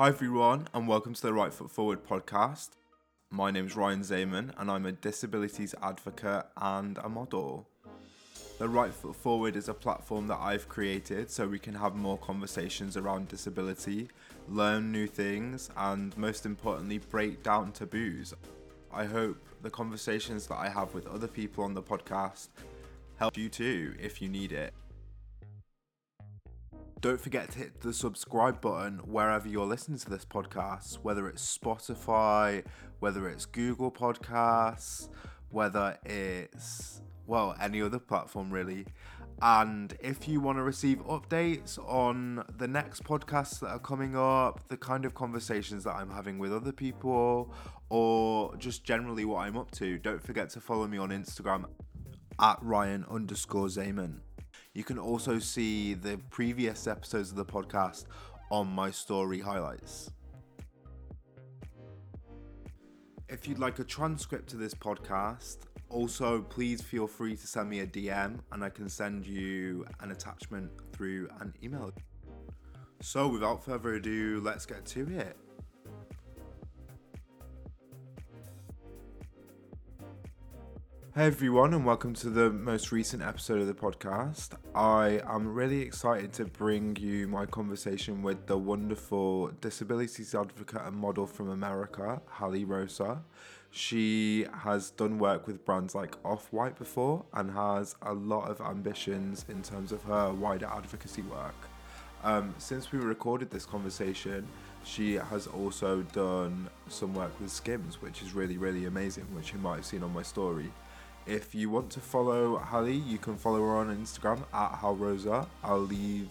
Hi, everyone, and welcome to the Right Foot Forward podcast. My name is Ryan Zayman, and I'm a disabilities advocate and a model. The Right Foot Forward is a platform that I've created so we can have more conversations around disability, learn new things, and most importantly, break down taboos. I hope the conversations that I have with other people on the podcast help you too if you need it. Don't forget to hit the subscribe button wherever you're listening to this podcast, whether it's Spotify, whether it's Google Podcasts, whether it's, well, any other platform really. And if you want to receive updates on the next podcasts that are coming up, the kind of conversations that I'm having with other people, or just generally what I'm up to, don't forget to follow me on Instagram at Ryan underscore Zayman. You can also see the previous episodes of the podcast on my story highlights. If you'd like a transcript to this podcast, also please feel free to send me a DM and I can send you an attachment through an email. So, without further ado, let's get to it. Hey everyone, and welcome to the most recent episode of the podcast. I am really excited to bring you my conversation with the wonderful disabilities advocate and model from America, Haleigh Rosa. She has done work with brands like Off White before and has a lot of ambitions in terms of her wider advocacy work. Um, since we recorded this conversation, she has also done some work with Skims, which is really, really amazing, which you might have seen on my story. If you want to follow Haleigh, you can follow her on Instagram at HalRosa. I'll leave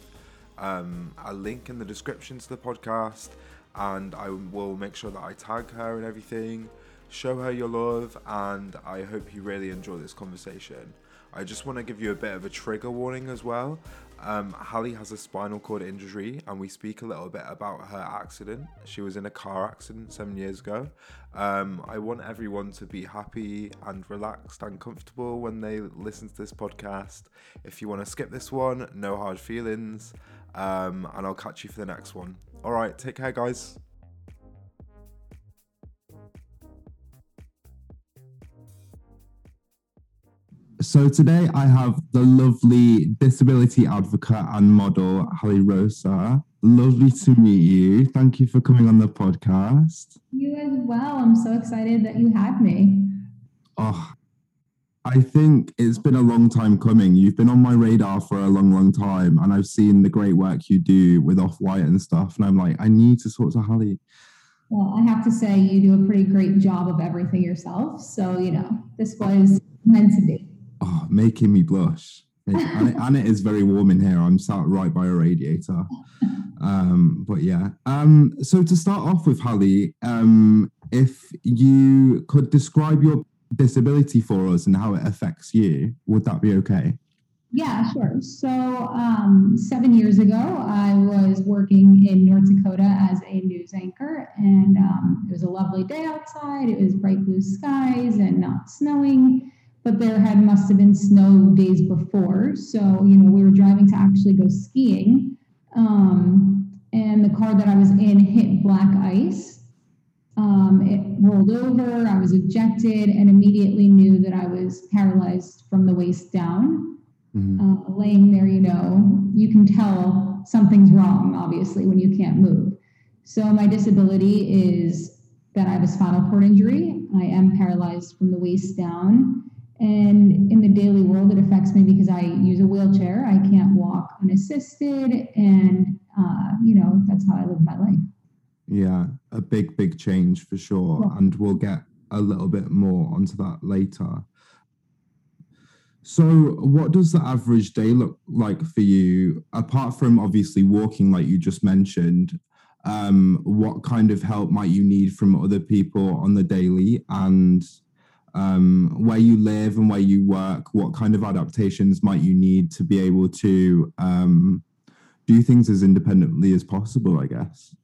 um, a link in the description to the podcast and I will make sure that I tag her and everything. Show her your love, and I hope you really enjoy this conversation. I just want to give you a bit of a trigger warning as well. Um, Haleigh has a spinal cord injury, and we speak a little bit about her accident. She was in a car accident seven years ago. Um, I want everyone to be happy and relaxed and comfortable when they listen to this podcast. If you want to skip this one, no hard feelings, um, and I'll catch you for the next one. All right, take care, guys. So today I have the lovely disability advocate and model, Haleigh Rosa. Lovely to meet you. Thank you for coming on the podcast. You as well. I'm so excited that you had me. Oh, I think it's been a long time coming. You've been on my radar for a long, long time, and I've seen the great work you do with Off White and stuff. And I'm like, I need to talk to Haleigh. Well, I have to say, you do a pretty great job of everything yourself. So, you know, this was meant to be oh, making me blush. and, it, is very warm in here. I'm sat right by a radiator. Um, but yeah. Um, so to start off with, Haleigh, um, if you could describe your disability for us and how it affects you, would that be okay? Yeah, sure. So, um, seven years ago, I was working in North Dakota as a news anchor, and um, it was a lovely day outside. It was bright blue skies and not snowing but there had must have been snow days before. So, you know, we were driving to actually go skiing. Um, and the car that I was in hit black ice. Um, it rolled over, I was ejected, and immediately knew that I was paralyzed from the waist down. Mm-hmm. Uh, laying there, you know, you can tell something's wrong, obviously, when you can't move. So, my disability is that I have a spinal cord injury. I am paralyzed from the waist down. And in the daily world, it affects me because I use a wheelchair. I can't walk unassisted. And, uh, you know, that's how I live my life. Yeah, a big, big change for sure. Yeah. And we'll get a little bit more onto that later. So, what does the average day look like for you, apart from obviously walking, like you just mentioned? Um, what kind of help might you need from other people on the daily? And um, where you live and where you work, what kind of adaptations might you need to be able to um, do things as independently as possible, I guess?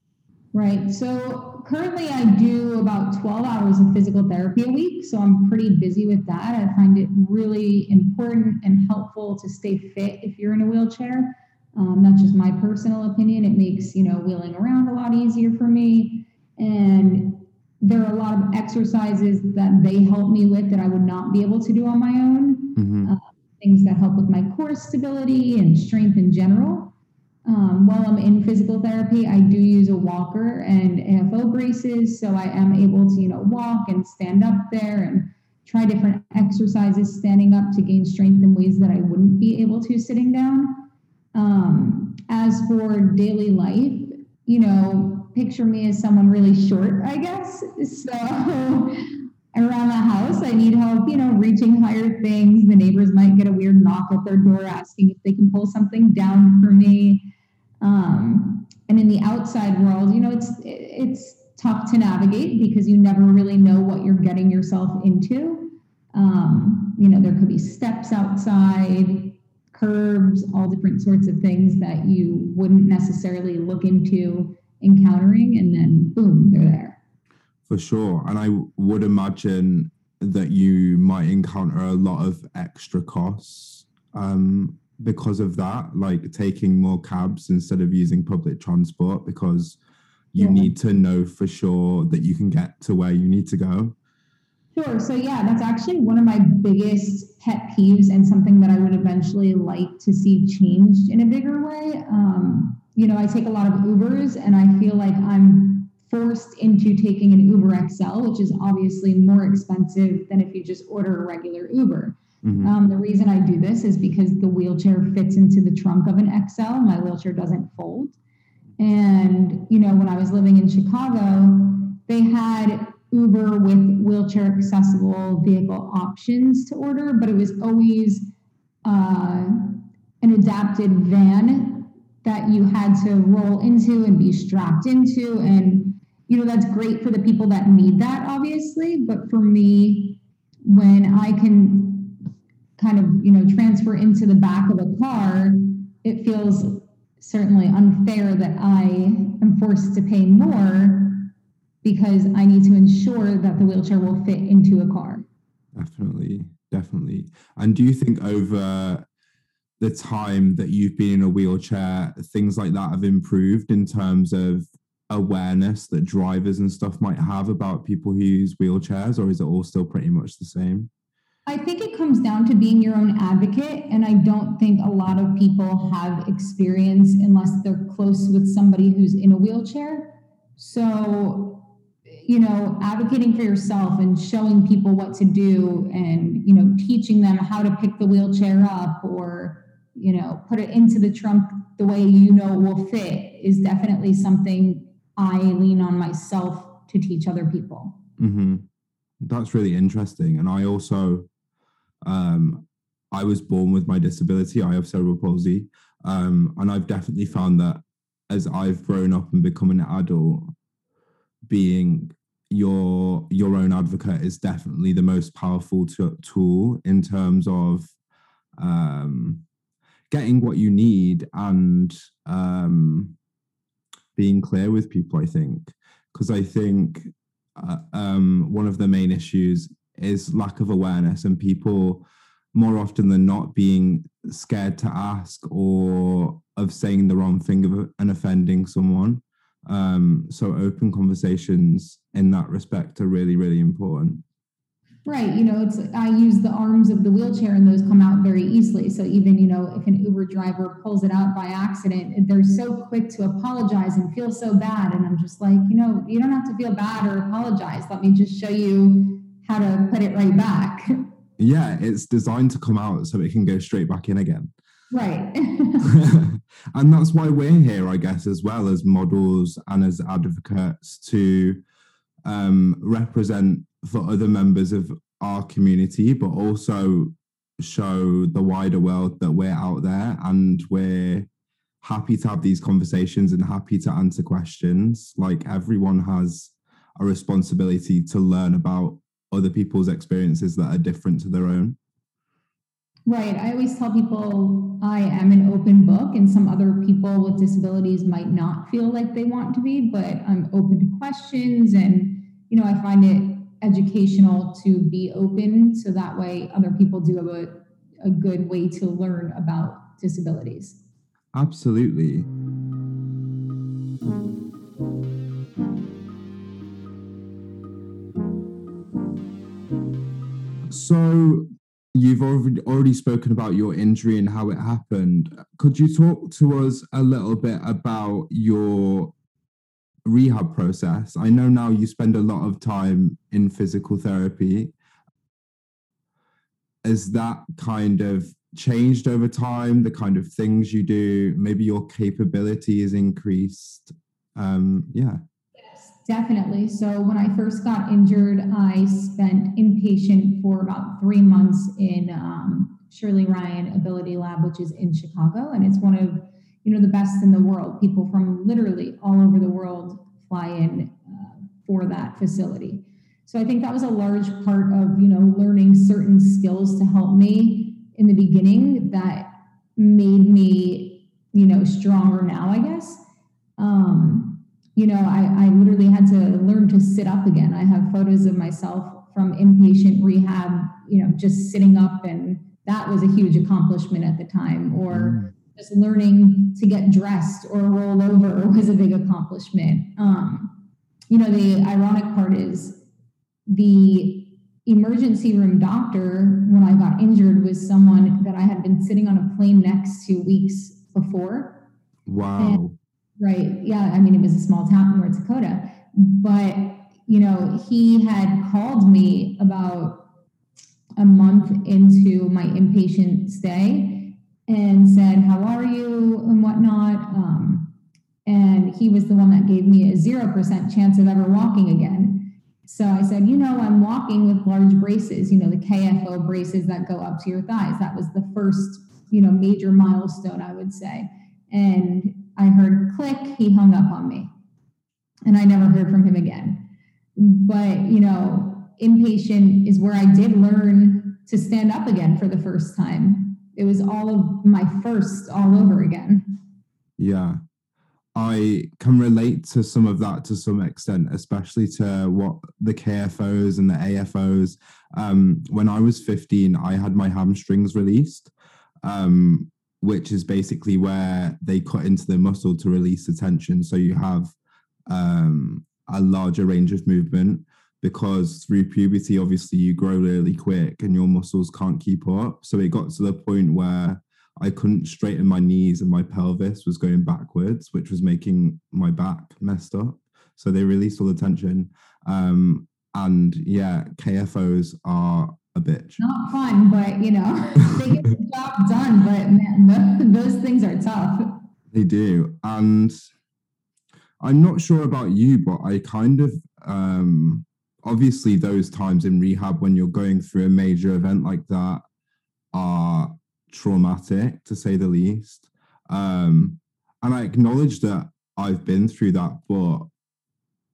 Right. So currently, I do about 12 hours of physical therapy a week. So I'm pretty busy with that. I find it really important and helpful to stay fit if you're in a wheelchair. Um, that's just my personal opinion. It makes, you know, wheeling around a lot easier for me. And there are a lot of exercises that they help me with that I would not be able to do on my own. Mm-hmm. Uh, things that help with my core stability and strength in general. Um, while I'm in physical therapy, I do use a walker and AFO braces, so I am able to, you know, walk and stand up there and try different exercises standing up to gain strength in ways that I wouldn't be able to sitting down. Um, as for daily life, you know, picture me as someone really short, I guess. So around the house, I need help, you know, reaching higher things. The neighbors might get a weird knock at their door asking if they can pull something down for me. Um, and in the outside world, you know, it's it's tough to navigate because you never really know what you're getting yourself into. Um, you know, there could be steps outside, curbs, all different sorts of things that you wouldn't necessarily look into encountering, and then boom, they're there. For sure. And I would imagine that you might encounter a lot of extra costs um, because of that, like taking more cabs instead of using public transport because you yeah. need to know for sure that you can get to where you need to go. Sure. So, yeah, that's actually one of my biggest pet peeves and something that I would eventually like to see changed in a bigger way. Um, you know, I take a lot of Ubers and I feel like I'm forced into taking an Uber XL, which is obviously more expensive than if you just order a regular Uber. Mm-hmm. Um, the reason I do this is because the wheelchair fits into the trunk of an XL. My wheelchair doesn't fold. And, you know, when I was living in Chicago, they had Uber with wheelchair accessible vehicle options to order, but it was always uh, an adapted van that you had to roll into and be strapped into. And, you know, that's great for the people that need that, obviously. But for me, when I can kind of, you know, transfer into the back of a car, it feels certainly unfair that I am forced to pay more because I need to ensure that the wheelchair will fit into a car. Definitely, definitely. And do you think over the time that you've been in a wheelchair, things like that have improved in terms of awareness that drivers and stuff might have about people who use wheelchairs, or is it all still pretty much the same? I think it comes down to being your own advocate. And I don't think a lot of people have experience unless they're close with somebody who's in a wheelchair. So, you know, advocating for yourself and showing people what to do and, you know, teaching them how to pick the wheelchair up or, you know, put it into the trunk the way you know it will fit is definitely something I lean on myself to teach other people. Mm-hmm. That's really interesting. And I also, um, I was born with my disability. I have cerebral palsy. Um, and I've definitely found that as I've grown up and become an adult, being your your own advocate is definitely the most powerful t- tool in terms of um, getting what you need and um, being clear with people. I think because I think uh, um, one of the main issues is lack of awareness and people more often than not being scared to ask or of saying the wrong thing and offending someone. Um, so open conversations in that respect are really, really important. Right. You know, it's I use the arms of the wheelchair and those come out very easily. So even, you know, if an Uber driver pulls it out by accident, they're so quick to apologize and feel so bad. And I'm just like, you know, you don't have to feel bad or apologize. Let me just show you how to put it right back. Yeah, it's designed to come out so it can go straight back in again. Right. and that's why we're here, I guess, as well as models and as advocates to um, represent for other members of our community, but also show the wider world that we're out there and we're happy to have these conversations and happy to answer questions. Like everyone has a responsibility to learn about other people's experiences that are different to their own. Right. I always tell people I am an open book, and some other people with disabilities might not feel like they want to be, but I'm open to questions. And, you know, I find it educational to be open so that way other people do have a, a good way to learn about disabilities. Absolutely. So you've already already spoken about your injury and how it happened. Could you talk to us a little bit about your rehab process? I know now you spend a lot of time in physical therapy. Is that kind of changed over time? The kind of things you do, maybe your capability is increased. Um, yeah. Definitely. So when I first got injured, I spent inpatient for about three months in um, Shirley Ryan AbilityLab, which is in Chicago, and it's one of you know the best in the world. People from literally all over the world fly in uh, for that facility. So I think that was a large part of you know learning certain skills to help me in the beginning that made me you know stronger now. I guess. Um, you know, I, I literally had to learn to sit up again. I have photos of myself from inpatient rehab, you know, just sitting up, and that was a huge accomplishment at the time. Or mm. Just learning to get dressed or roll over was a big accomplishment. Um, you know, the ironic part is the emergency room doctor when I got injured was someone that I had been sitting on a plane next to weeks before. Wow. And Right. Yeah. I mean, it was a small town in North Dakota, but you know, he had called me about a month into my inpatient stay and said, "How are you?" and whatnot. Um, and he was the one that gave me a zero percent chance of ever walking again. So I said, you know, I'm walking with large braces, you know, the KFO braces that go up to your thighs. That was the first, you know, major milestone, I would say. And I heard click, he hung up on me. And I never heard from him again. But, you know, inpatient is where I did learn to stand up again for the first time. It was all of my first all over again. Yeah. I can relate to some of that to some extent, especially to what the KFOs and the AFOs. Um, when I was 15, I had my hamstrings released. Um, which is basically where they cut into the muscle to release the tension. So you have um, a larger range of movement because through puberty, obviously, you grow really quick and your muscles can't keep up. So it got to the point where I couldn't straighten my knees and my pelvis was going backwards, which was making my back messed up. So they released all the tension. Um, and yeah, KFOs are a bitch. Not fun, but you know, they get the job done. But man, those things are tough. They do. And I'm not sure about you, but I kind of um obviously those times in rehab when you're going through a major event like that are traumatic to say the least. Um and I acknowledge that I've been through that, but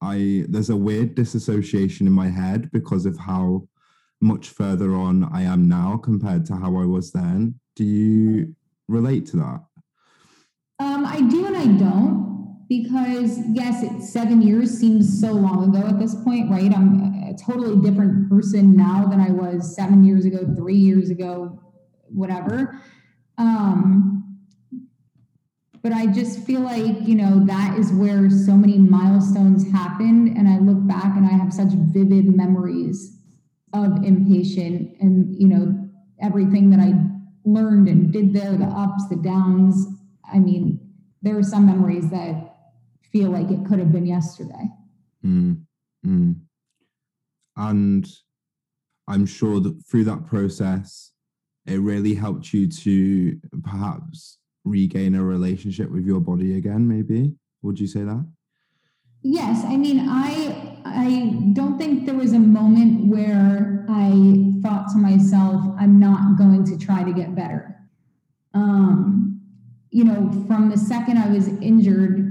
I there's a weird disassociation in my head because of how much further on I am now compared to how I was then. Do you relate to that? Um, I do and I don't because yes, seven years seems so long ago at this point, right? I'm a totally different person now than I was seven years ago, three years ago, whatever. Um, but I just feel like, you know, that is where so many milestones happened. And I look back and I have such vivid memories of inpatient and you know everything that i learned and did there the ups the downs i mean there are some memories that feel like it could have been yesterday mm, mm. and i'm sure that through that process it really helped you to perhaps regain a relationship with your body again maybe would you say that yes i mean i I don't think there was a moment where I thought to myself, I'm not going to try to get better. Um, you know, from the second I was injured,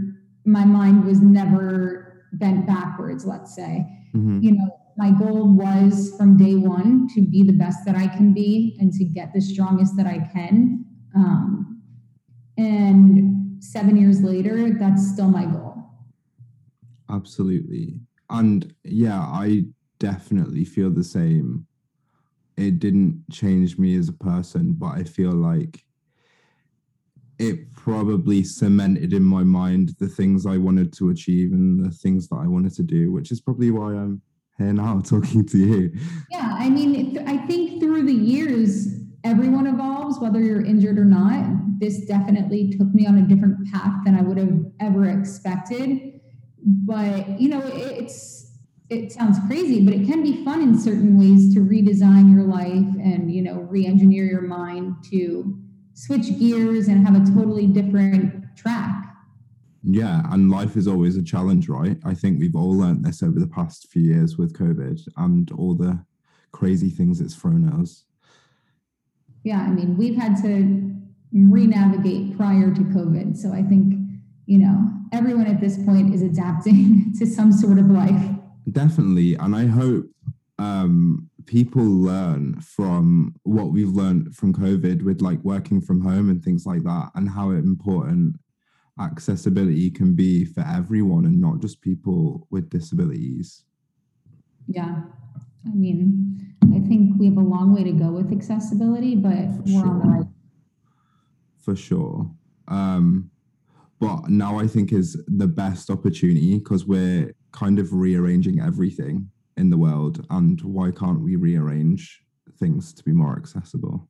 my mind was never bent backwards, let's say. Mm-hmm. You know, my goal was from day one to be the best that I can be and to get the strongest that I can. Um, and seven years later, that's still my goal. Absolutely. And yeah, I definitely feel the same. It didn't change me as a person, but I feel like it probably cemented in my mind the things I wanted to achieve and the things that I wanted to do, which is probably why I'm here now talking to you. Yeah, I mean, I think through the years, everyone evolves, whether you're injured or not. This definitely took me on a different path than I would have ever expected. But, you know, it's, it sounds crazy, but it can be fun in certain ways to redesign your life and, you know, re engineer your mind to switch gears and have a totally different track. Yeah, and life is always a challenge, right? I think we've all learned this over the past few years with COVID and all the crazy things it's thrown at us. Yeah, I mean, we've had to re-navigate prior to COVID. So I think, you know, everyone at this point is adapting to some sort of life. Definitely. And I hope um, people learn from what we've learned from COVID with like working from home and things like that, and how important accessibility can be for everyone and not just people with disabilities. Yeah. I mean, I think we have a long way to go with accessibility, but for we're sure. on the right. For sure. Um, but now I think is the best opportunity because we're kind of rearranging everything in the world and why can't we rearrange things to be more accessible?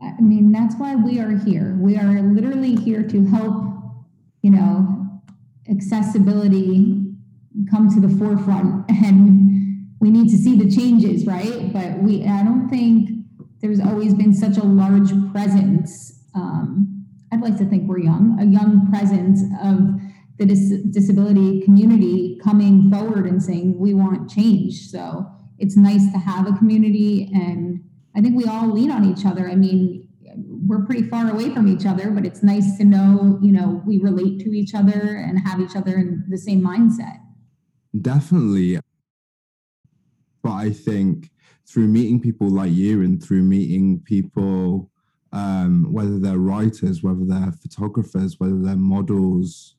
I mean that's why we are here. We are literally here to help you know accessibility come to the forefront and we need to see the changes right? But we i don't think there's always been such a large presence um, i'd like to think we're young a young presence of the dis- disability community coming forward and saying we want change. So it's nice to have a community and i think we all lean on each other. I mean we're pretty far away from each other but it's nice to know you know we relate to each other and have each other in the same mindset. Definitely. But i think through meeting people like you and through meeting people um, whether they're writers whether they're photographers whether they're models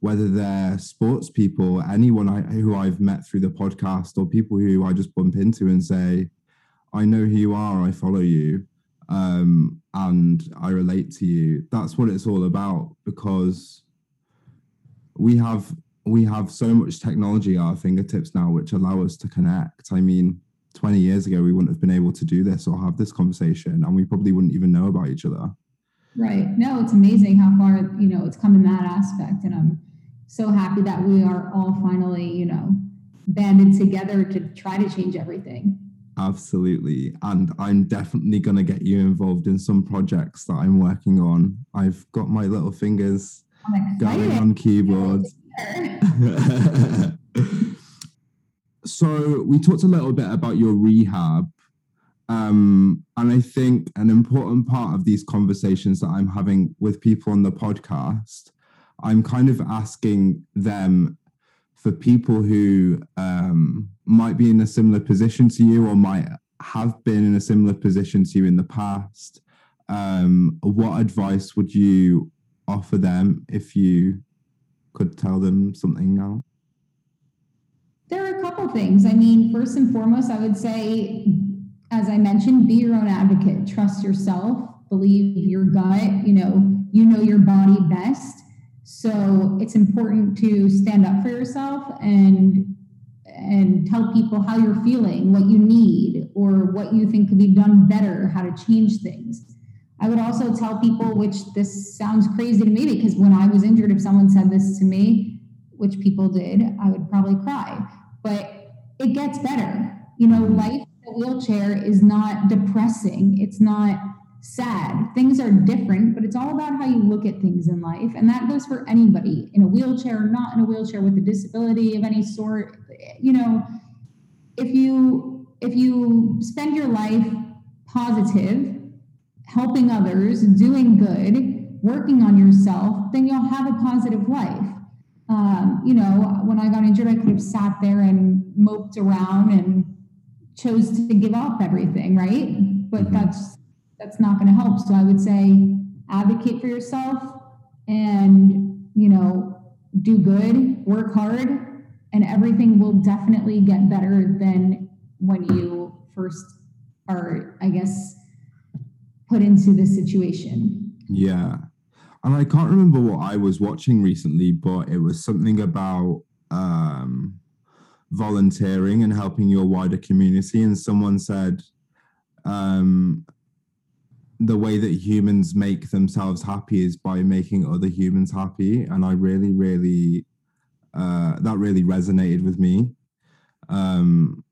whether they're sports people, anyone I, who I've met through the podcast, or people who I just bump into and say, I know who you are, I follow you, um, and I relate to you. That's what it's all about because we have we have so much technology at our fingertips now which allow us to connect. I mean, 20 years ago we wouldn't have been able to do this or have this conversation and we probably wouldn't even know about each other. Right. No, it's amazing how far, you know, it's come in that aspect. And I'm so happy that we are all finally, you know, banded together to try to change everything. Absolutely. And I'm definitely going to get you involved in some projects that I'm working on. I've got my little fingers going on keyboards. so, we talked a little bit about your rehab. Um, and I think an important part of these conversations that I'm having with people on the podcast I'm kind of asking them for people who um, might be in a similar position to you or might have been in a similar position to you in the past. Um, what advice would you offer them if you could tell them something now? There are a couple things. I mean, first and foremost, I would say, as I mentioned, be your own advocate. Trust yourself. Believe your gut. You know, you know your body best so it's important to stand up for yourself and and tell people how you're feeling, what you need, or what you think could be done better, how to change things. I would also tell people, which this sounds crazy to me because when I was injured, if someone said this to me, which people did, I would probably cry. But it gets better. You know, life wheelchair is not depressing. It's not sad. Things are different, but it's all about how you look at things in life. And that goes for anybody in a wheelchair or not in a wheelchair with a disability of any sort. You know, if you if you spend your life positive, helping others, doing good, working on yourself, then you'll have a positive life. Um, you know, when I got injured, I could have sat there and moped around and chose to give up everything, right? But mm-hmm. that's that's not going to help. So I would say advocate for yourself and, you know, do good, work hard, and everything will definitely get better than when you first are, I guess, put into the situation. Yeah. and I can't remember what I was watching recently, but it was something about um, volunteering and helping your wider community. And someone said, um, the way that humans make themselves happy is by making other humans happy. And I really, really, uh, that really resonated with me. Um,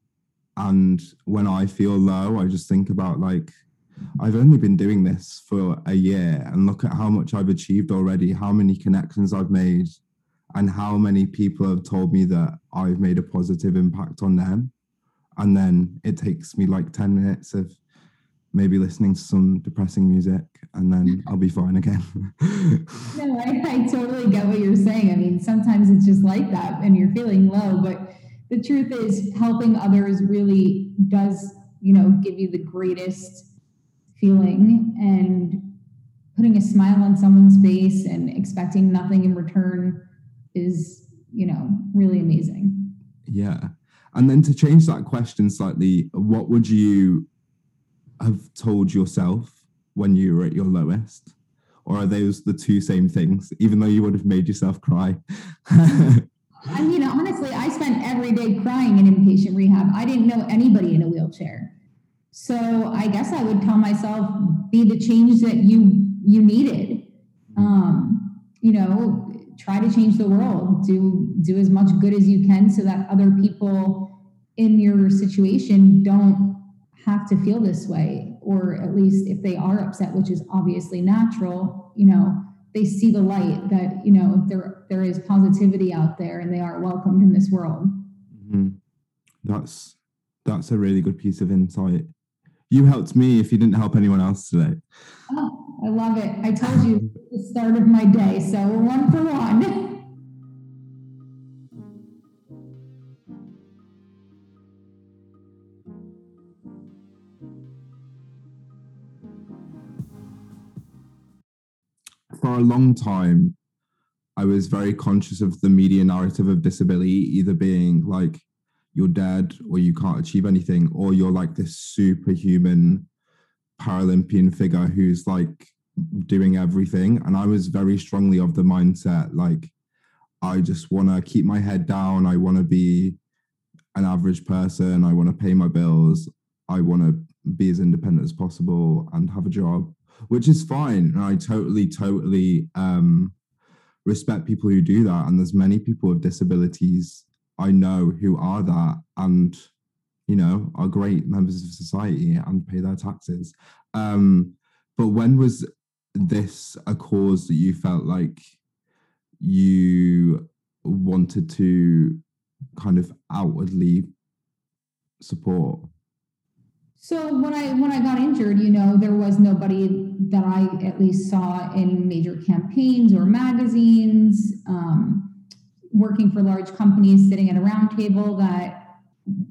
and when I feel low, I just think about like, I've only been doing this for a year and look at how much I've achieved already, how many connections I've made, and how many people have told me that I've made a positive impact on them. And then it takes me like 10 minutes of maybe listening to some depressing music and then I'll be fine again. no, I, I totally get what you're saying. I mean, sometimes it's just like that and you're feeling low, but the truth is helping others really does, you know, give you the greatest feeling and putting a smile on someone's face and expecting nothing in return is, you know, really amazing. Yeah. And then to change that question slightly, what would you have told yourself when you were at your lowest? Or are those the two same things, even though you would have made yourself cry? I mean, honestly, I spent every day crying in inpatient rehab. I didn't know anybody in a wheelchair. So I guess I would tell myself, be the change that you you needed. Um, you know, try to change the world. Do do as much good as you can so that other people in your situation don't have to feel this way or at least if they are upset which is obviously natural you know they see the light that you know there there is positivity out there and they are welcomed in this world mm-hmm. that's that's a really good piece of insight you helped me if you didn't help anyone else today. Oh i love it. I told you the start of my day so one for one. For a long time, I was very conscious of the media narrative of disability either being like you're dead or you can't achieve anything, or you're like this superhuman Paralympian figure who's like doing everything. And I was very strongly of the mindset like, I just want to keep my head down. I want to be an average person. I want to pay my bills. I want to be as independent as possible and have a job which is fine. And I totally, totally um, respect people who do that. And there's many people with disabilities I know who are that and, you know, are great members of society and pay their taxes. Um, but when was this a cause that you felt like you wanted to kind of outwardly support? So when I when I got injured, you know, there was nobody that I at least saw in major campaigns or magazines, um, working for large companies, sitting at a round table that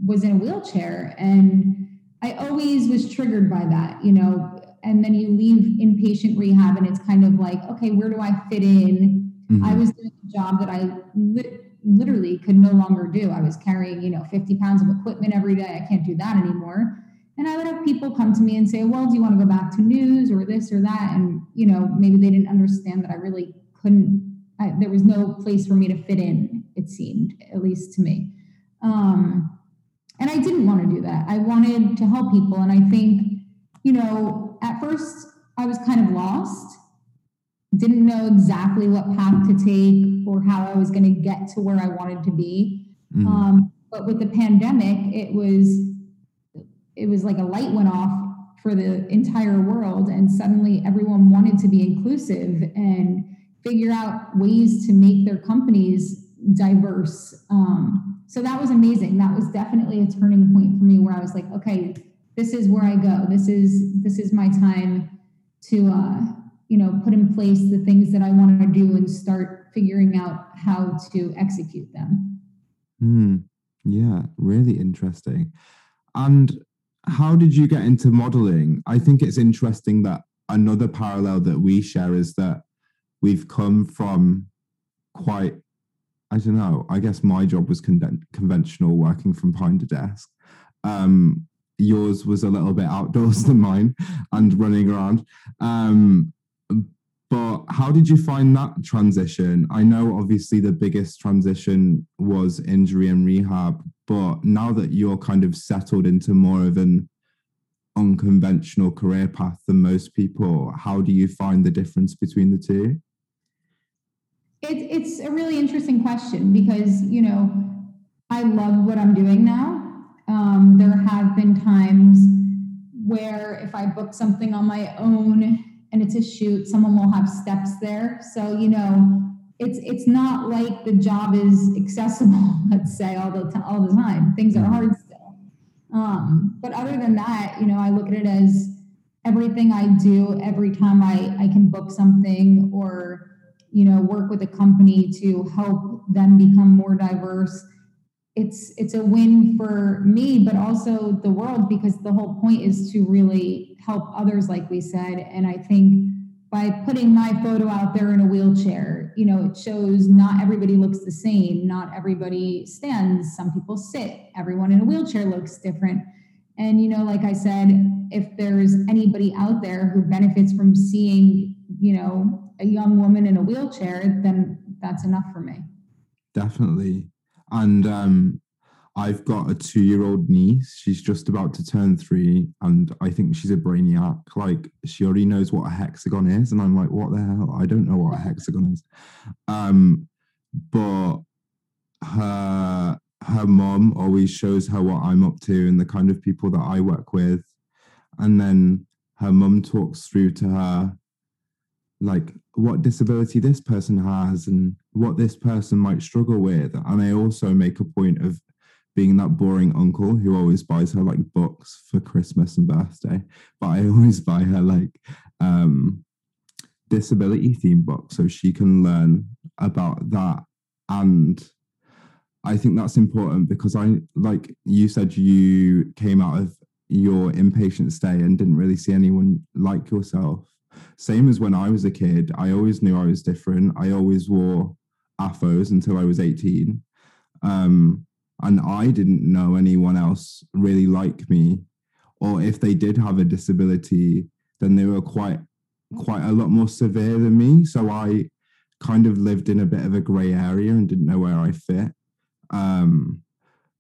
was in a wheelchair, and I always was triggered by that, you know. And then you leave inpatient rehab, and it's kind of like, okay, where do I fit in? Mm-hmm. I was doing a job that I literally could no longer do. I was carrying, you know, 50 pounds of equipment every day. I can't do that anymore and I would have people come to me and say, well, do you want to go back to news or this or that? And, you know, maybe they didn't understand that I really couldn't, I, there was no place for me to fit in, it seemed, at least to me. Um, and I didn't want to do that. I wanted to help people. And I think, you know, at first I was kind of lost, didn't know exactly what path to take or how I was going to get to where I wanted to be. Mm-hmm. Um, but with the pandemic, it was it was like a light went off for the entire world and suddenly everyone wanted to be inclusive and figure out ways to make their companies diverse. Um, so that was amazing. That was definitely a turning point for me where i was like okay this is where i go. This is this is my time to uh, you know put in place the things that i want to do and start figuring out how to execute them. Mm, yeah really interesting. And how did you get into modeling? I think it's interesting that another parallel that we share is that we've come from quite, I don't know, I guess my job was con- conventional, working from behind a desk. Um, yours was a little bit outdoors than mine and running around. Um, but how did you find that transition? I know obviously the biggest transition was injury and rehab, but now that you're kind of settled into more of an unconventional career path than most people, how do you find the difference between the two? It, it's a really interesting question because, you know, I love what I'm doing now. Um, there have been times where if I book something on my own and it's a shoot, someone will have steps there. So, you know, it's it's not like the job is accessible, let's say, all the all the time. Things are hard still. Um, but other than that, you know, I look at it as everything I do, every time I, I can book something or, you know, work with a company to help them become more diverse. It's it's a win for me but also the world because the whole point is to really help others like we said. And i think by putting my photo out there in a wheelchair you know it shows not everybody looks the same not everybody stands. Some people sit. Everyone in a wheelchair looks different. And you know like i said if there's anybody out there who benefits from seeing you know a young woman in a wheelchair then that's enough for me definitely and um, I've got a two year old niece. She's just about to turn three, and I think she's a brainiac. Like, she already knows what a hexagon is. And I'm like, what the hell? I don't know what a hexagon is. Um, but her her mom always shows her what I'm up to and the kind of people that I work with. And then her mum talks through to her like what disability this person has and what this person might struggle with. And I also make a point of being that boring uncle who always buys her like books for Christmas and birthday, but I always buy her like um, disability themed books so she can learn about that. And I think that's important because I, like you said, you came out of your inpatient stay and didn't really see anyone like yourself. Same as when I was a kid, I always knew I was different. I always wore AFOs until I was 18. Um, and I didn't know anyone else really like me. Or if they did have a disability, then they were quite quite a lot more severe than me. So I kind of lived in a bit of a grey area and didn't know where I fit. Um,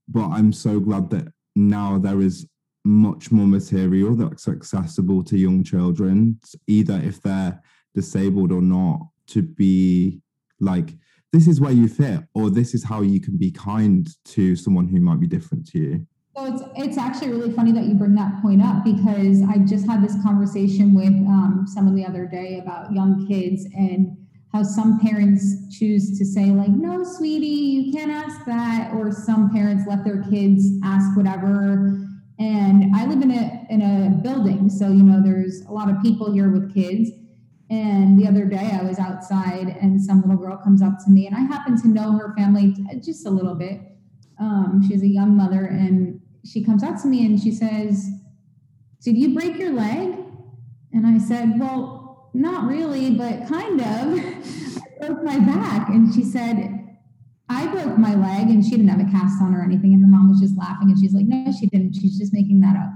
but I'm so glad that now there is much more material that's accessible to young children, either if they're disabled or not, to be like, this is where you fit, or this is how you can be kind to someone who might be different to you. So it's it's actually really funny that you bring that point up because I just had this conversation with um, someone the other day about young kids and how some parents choose to say like no sweetie you can't ask that or some parents let their kids ask whatever and I live in a in a building, so you know there's a lot of people here with kids. And the other day I was outside and some little girl comes up to me and I happen to know her family just a little bit. Um, she's a young mother and she comes up to me and she says, Did you break your leg? And I said, Well, not really, but kind of. I broke my back. And she said, I broke my leg and she didn't have a cast on or anything. And her mom was just laughing and she's like, no, she didn't. She's just making that up.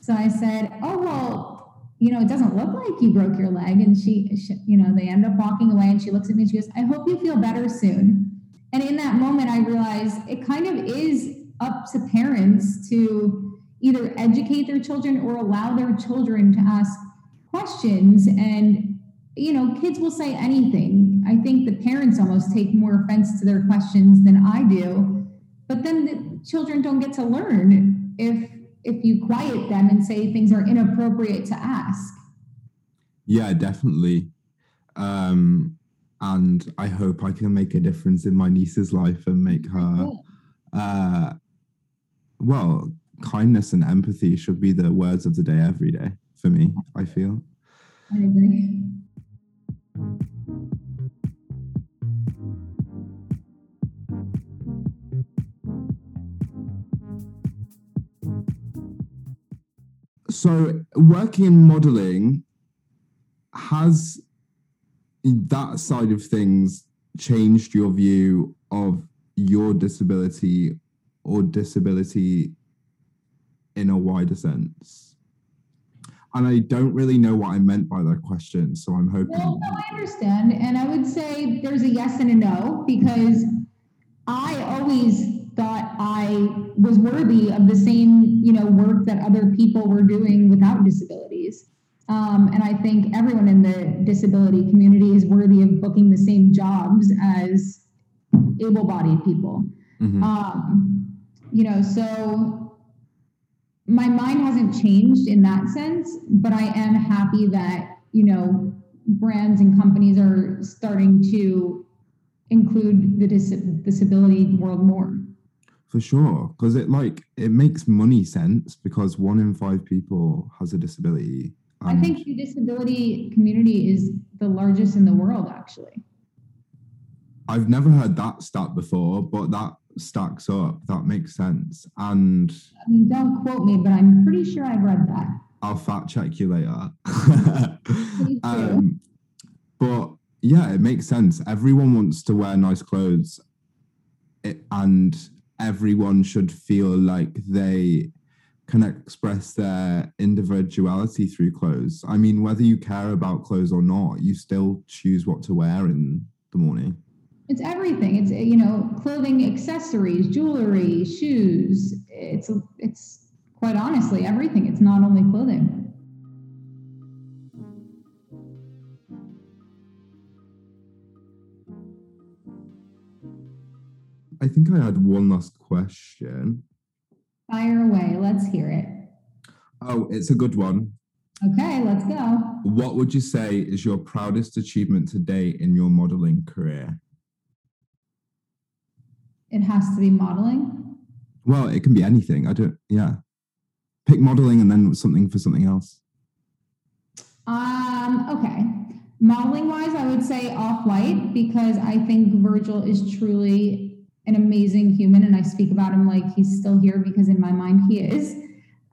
So I said, oh, well, you know, it doesn't look like you broke your leg. And she, she, you know, they end up walking away and she looks at me and she goes, I hope you feel better soon. And in that moment, I realized it kind of is up to parents to either educate their children or allow their children to ask questions. And, you know, kids will say anything I think the parents almost take more offense to their questions than I do. But then the children don't get to learn if if you quiet them and say things are inappropriate to ask. Yeah, definitely. Um, and I hope I can make a difference in my niece's life and make her uh, well, kindness and empathy should be the words of the day every day for me, I feel. I agree. So, working in modeling has that side of things changed your view of your disability or disability in a wider sense? And I don't really know what I meant by that question. So I'm hoping. Well, no, I understand. And I would say there's a yes and a no because I always thought I was worthy of the same, you know, work that other people were doing without disabilities. Um, and I think everyone in the disability community is worthy of booking the same jobs as able-bodied people. Mm-hmm. Um, you know, so my mind hasn't changed in that sense, but I am happy that you know brands and companies are starting to include the dis- disability world more. For sure because it like it makes money sense because one in five people has a disability i think the disability community is the largest in the world actually. I've never heard that stat before but that stacks up that makes sense. And i mean don't quote me but i'm pretty sure i've read that. I'll fact check you later. Um, but yeah it makes sense. Everyone wants to wear nice clothes. It, and everyone should feel like they can express their individuality through clothes. I mean, whether you care about clothes or not, you still choose what to wear in the morning. It's everything. It's you know, clothing, accessories, jewelry, shoes. It's it's quite honestly everything. It's not only clothing. I think I had one last question. Fire away. Let's hear it. Oh, it's a good one. Okay, let's go. What would you say is your proudest achievement today in your modeling career? It has to be modeling. Well, it can be anything. I don't, yeah. Pick modeling and then something for something else. Um, okay. Modeling wise, I would say off white because I think Virgil is truly an amazing human and I speak about him like he's still here because in my mind he is.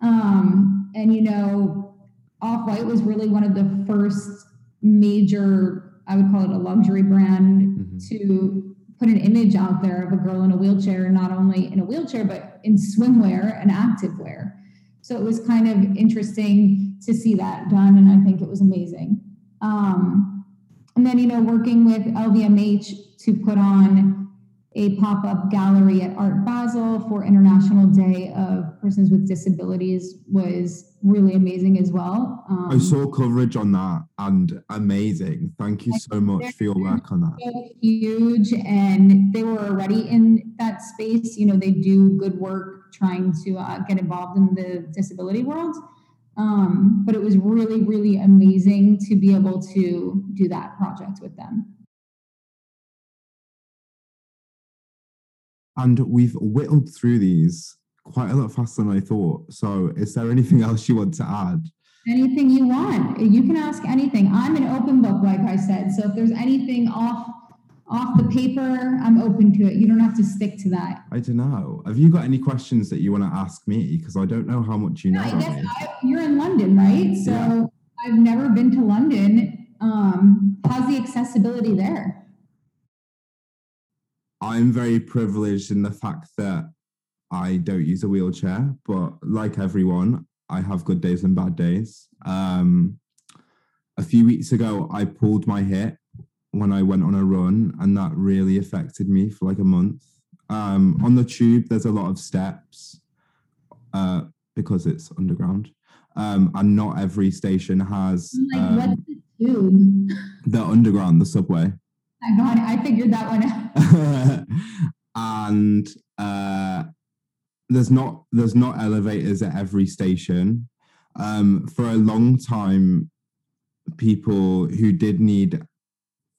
Um, and you know, Off White was really one of the first major, I would call it a luxury brand mm-hmm. to put an image out there of a girl in a wheelchair, not only in a wheelchair, but in swimwear and activewear. So it was kind of interesting to see that done, and I think it was amazing. Um, and then, you know, working with LVMH to put on a pop up gallery at Art Basel for International Day of Persons with Disabilities was really amazing as well. Um, I saw coverage on that and amazing. Thank you so much for your work on that. So huge, and they were already in that space. You know, they do good work trying to uh, get involved in the disability world. Um, but it was really, really amazing to be able to do that project with them. And we've whittled through these quite a lot faster than I thought. So, is there anything else you want to add? Anything you want. You can ask anything. I'm an open book, like I said. So, if there's anything off off the paper, I'm open to it. You don't have to stick to that. I don't know. Have you got any questions that you want to ask me? Because I don't know how much you know. I guess I, you're in London, right? So yeah. I've never been to London. Um, how's the accessibility there? I'm very privileged in the fact that I don't use a wheelchair, but like everyone, I have good days and bad days. Um, a few weeks ago, I pulled my hip when I went on a run, and that really affected me for like a month. Um, on the tube, there's a lot of steps uh, because it's underground, um, and not every station has. Like, what's um, the tube? The underground, the subway. I got it. I figured that one out. and uh, there's not there's not elevators at every station. Um, for a long time, people who did need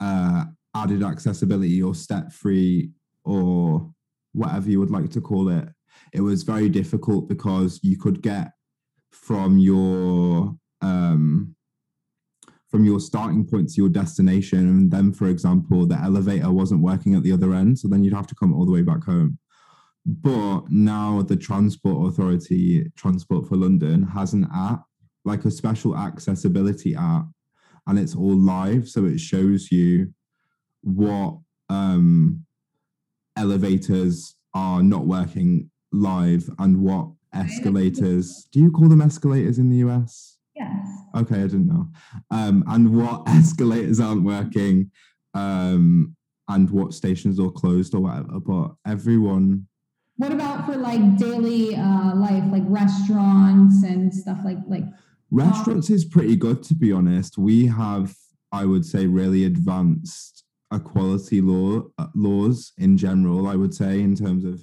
uh, added accessibility or step free or whatever you would like to call it, it was very difficult because you could get from your um, from your starting point to your destination. And then, for example, the elevator wasn't working at the other end. So then you'd have to come all the way back home. But now the Transport Authority, Transport for London, has an app, like a special accessibility app, and it's all live. So it shows you what um, elevators are not working live and what escalators. Do you call them escalators in the US? Yes Okay, I didn't know. Um, and what escalators aren't working, um, and what stations are closed or whatever. But everyone. What about for like daily uh, life, like restaurants and stuff like like? Restaurants is pretty good to be honest. We have, I would say, really advanced equality law uh, laws in general. I would say in terms of